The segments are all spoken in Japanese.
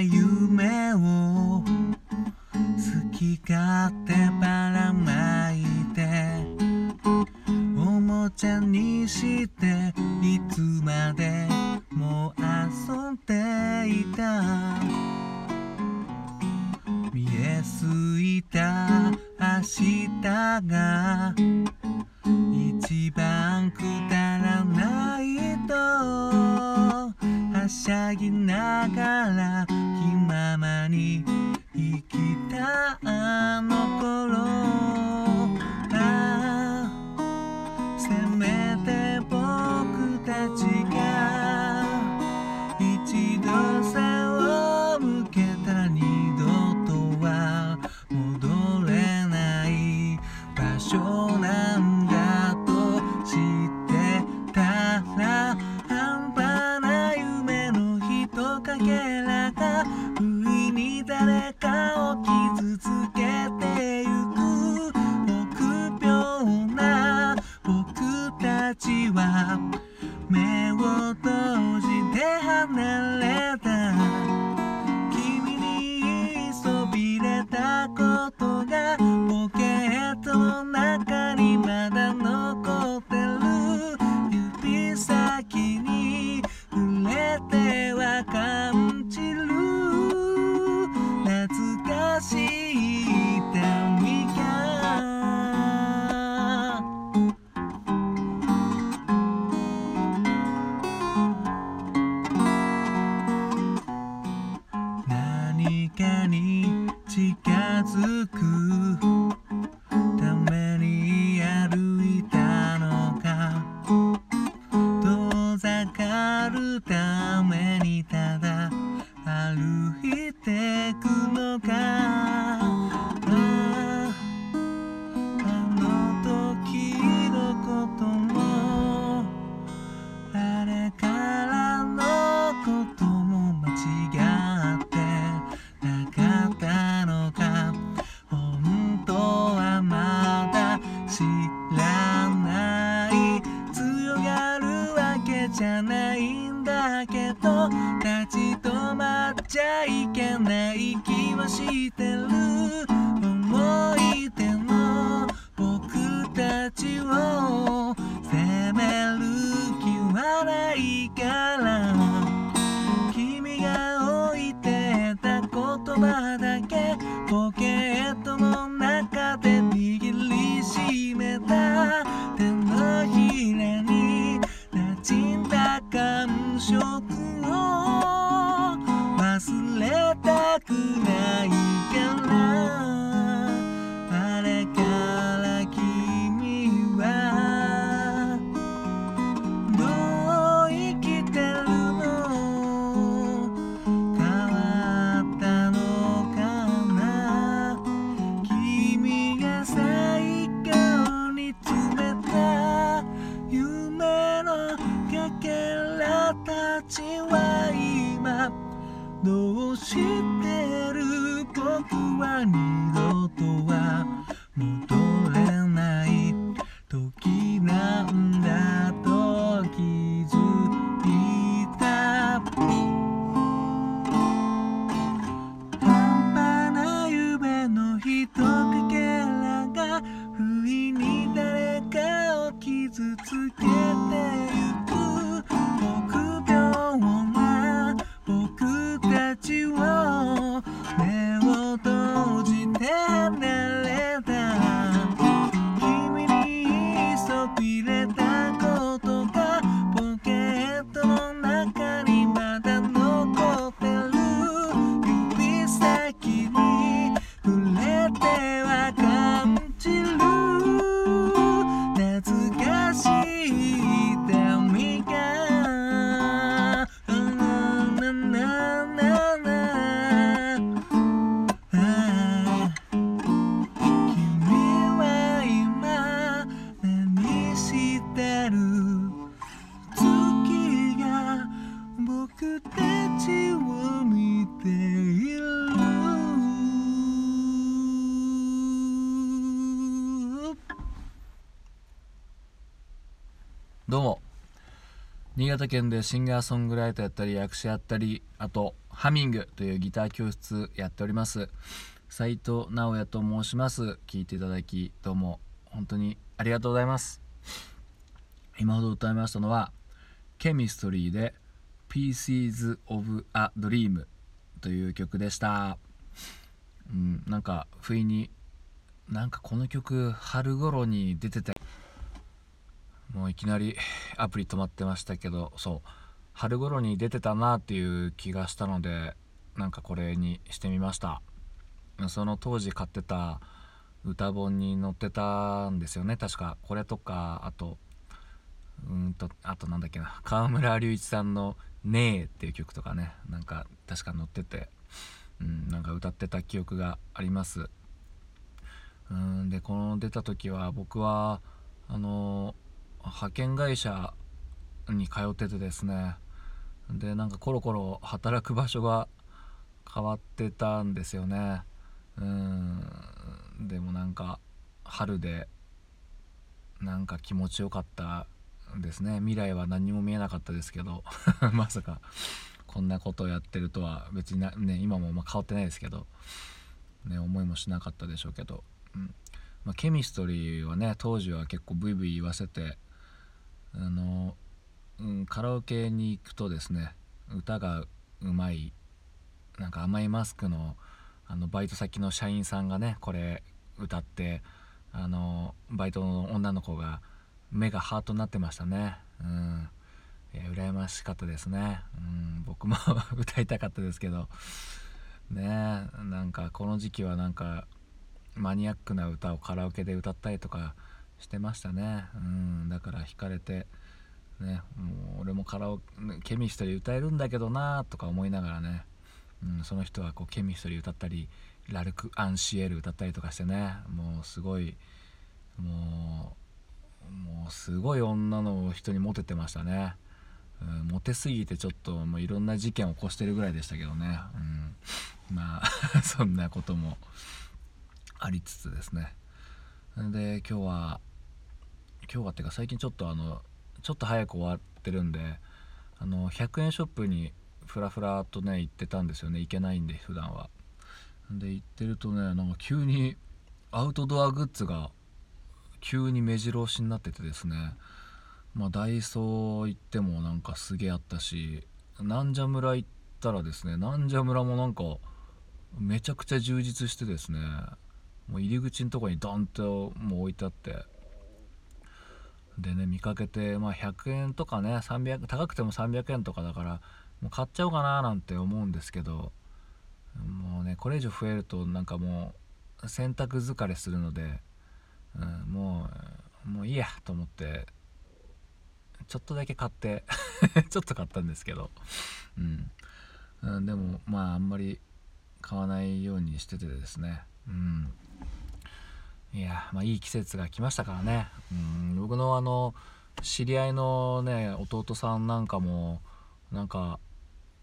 you may 場所なんだと知ってたら半端な夢の人かけらが不意に誰かを傷つけてゆく。臆病な僕たちは目を閉じて離れた近づくじゃないんだけど立ち止まっちゃいけない気はしてる。思い出の僕たちをどうしてる？僕は二度とは新潟県でシンガーソングライターやったり役者やったりあとハミングというギター教室やっております。斉藤直也と申します。聞いていただきどうも本当にありがとうございます。今ほど歌いましたのはケミストリーで Pieces of a Dream という曲でした。うんなんか不意になんかこの曲春頃に出てたもういきなり アプリ止まってましたけどそう春頃に出てたなっていう気がしたのでなんかこれにしてみました。その当時買ってた歌本に載ってたんですよね。確かこれとかあとうんとあとなんだっけな河村隆一さんの「ねえ」っていう曲とかねなんか確か載ってて、うん、なんか歌ってた記憶があります。うんでこの出た時は僕はあの派遣会社に通っててですね。でなんかコロコロ働く場所が変わってたんですよね。うん。でもなんか春でなんか気持ちよかったですね。未来は何も見えなかったですけど。まさかこんなことをやってるとは別になね今もま変わってないですけど、ね、思いもしなかったでしょうけど、うん。まあ、ケミストリーはね当時は結構ブイブイ言わせてあの、うん、カラオケに行くとですね歌がうまいなんか甘いマスクのあのバイト先の社員さんがねこれ歌ってあのバイトの女の子が目がハートになってましたね。うん。いや羨ましかったですね、うん、僕も 歌いたかったですけど。ねなんかこの時期はなんかマニアックな歌をカラオケで歌ったりとかしてましたね、うん、だから惹かれてねもう俺もカラオケミストリー歌えるんだけどなとか思いながらね、うん、その人はこうケミストリー歌ったりラルク・アンシエル歌ったりとかしてね。もうすごいもうもうすごい女の人にモテてましたね、うん、モテすぎてちょっともういろんな事件を起こしてるぐらいでしたけどね、うん、まあ そんなこともありつつですね。で今日は今日はっていうか最近ちょっとあのちょっと早く終わってるんであの100円ショップにふらふらとね行ってたんですよね。行けないんで普段は。で行ってるとねなんか急にアウトドアグッズが急に目白押しになっててですね。まあダイソー行ってもなんかすげえあったしなんじゃ村行ったらですねなんじゃ村もなんかめちゃくちゃ充実してですね。もう入り口のとこにドンともう置いてあって。でね見かけて、まあ、100円とかね300高くても300円とかだからもう買っちゃおうかななんて思うんですけどもうねこれ以上増えるとなんかもう洗濯疲れするので、うん、もうもういいやと思ってちょっとだけ買って ちょっと買ったんですけど、うん、うん、でもまああんまり買わないようにしててですね、うん、いやまあいい季節が来ましたからね。うん僕のあの知り合いのね弟さんなんかもなんか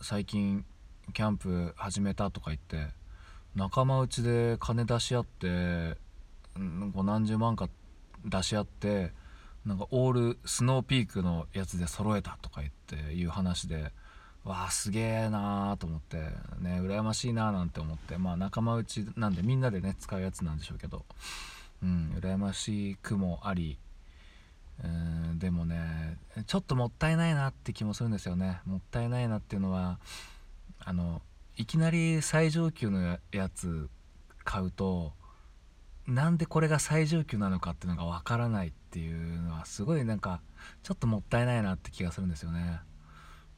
最近キャンプ始めたとか言って仲間内で金出し合って何十万か出し合ってなんかオールスノーピークのやつで揃えたとか言っていう話でわあすげえなーと思ってね羨ましいなーなんて思ってまあ仲間内なんでみんなでね使うやつなんでしょうけどうん羨ましくもありうんでもねちょっともったいないなって気もするんですよね。もったいないなっていうのはあのいきなり最上級のやつ買うとなんでこれが最上級なのかっていうのがわからないっていうのはすごいなんかちょっともったいないなって気がするんですよね。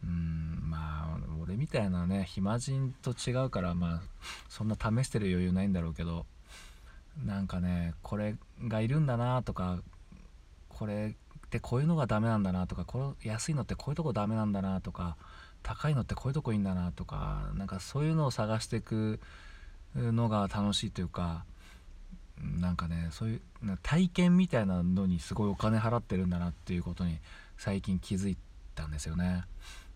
うんまあ俺みたいなね暇人と違うからまあそんな試してる余裕ないんだろうけどなんかねこれがいるんだなとかこれってこういうのがダメなんだなとかこれ安いのってこういうとこダメなんだなとか高いのってこういうとこいいんだなとかなんかそういうのを探していくのが楽しいというかなんかねそういう体験みたいなのにすごいお金払ってるんだなっていうことに最近気づいたんですよね。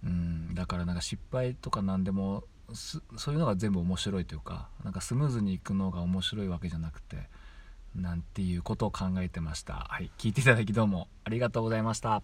うん。だからなんか失敗とか何でもそういうのが全部面白いというかなんかスムーズにいくのが面白いわけじゃなくてなんていうことを考えてました。はい聞いていただきどうもありがとうございました。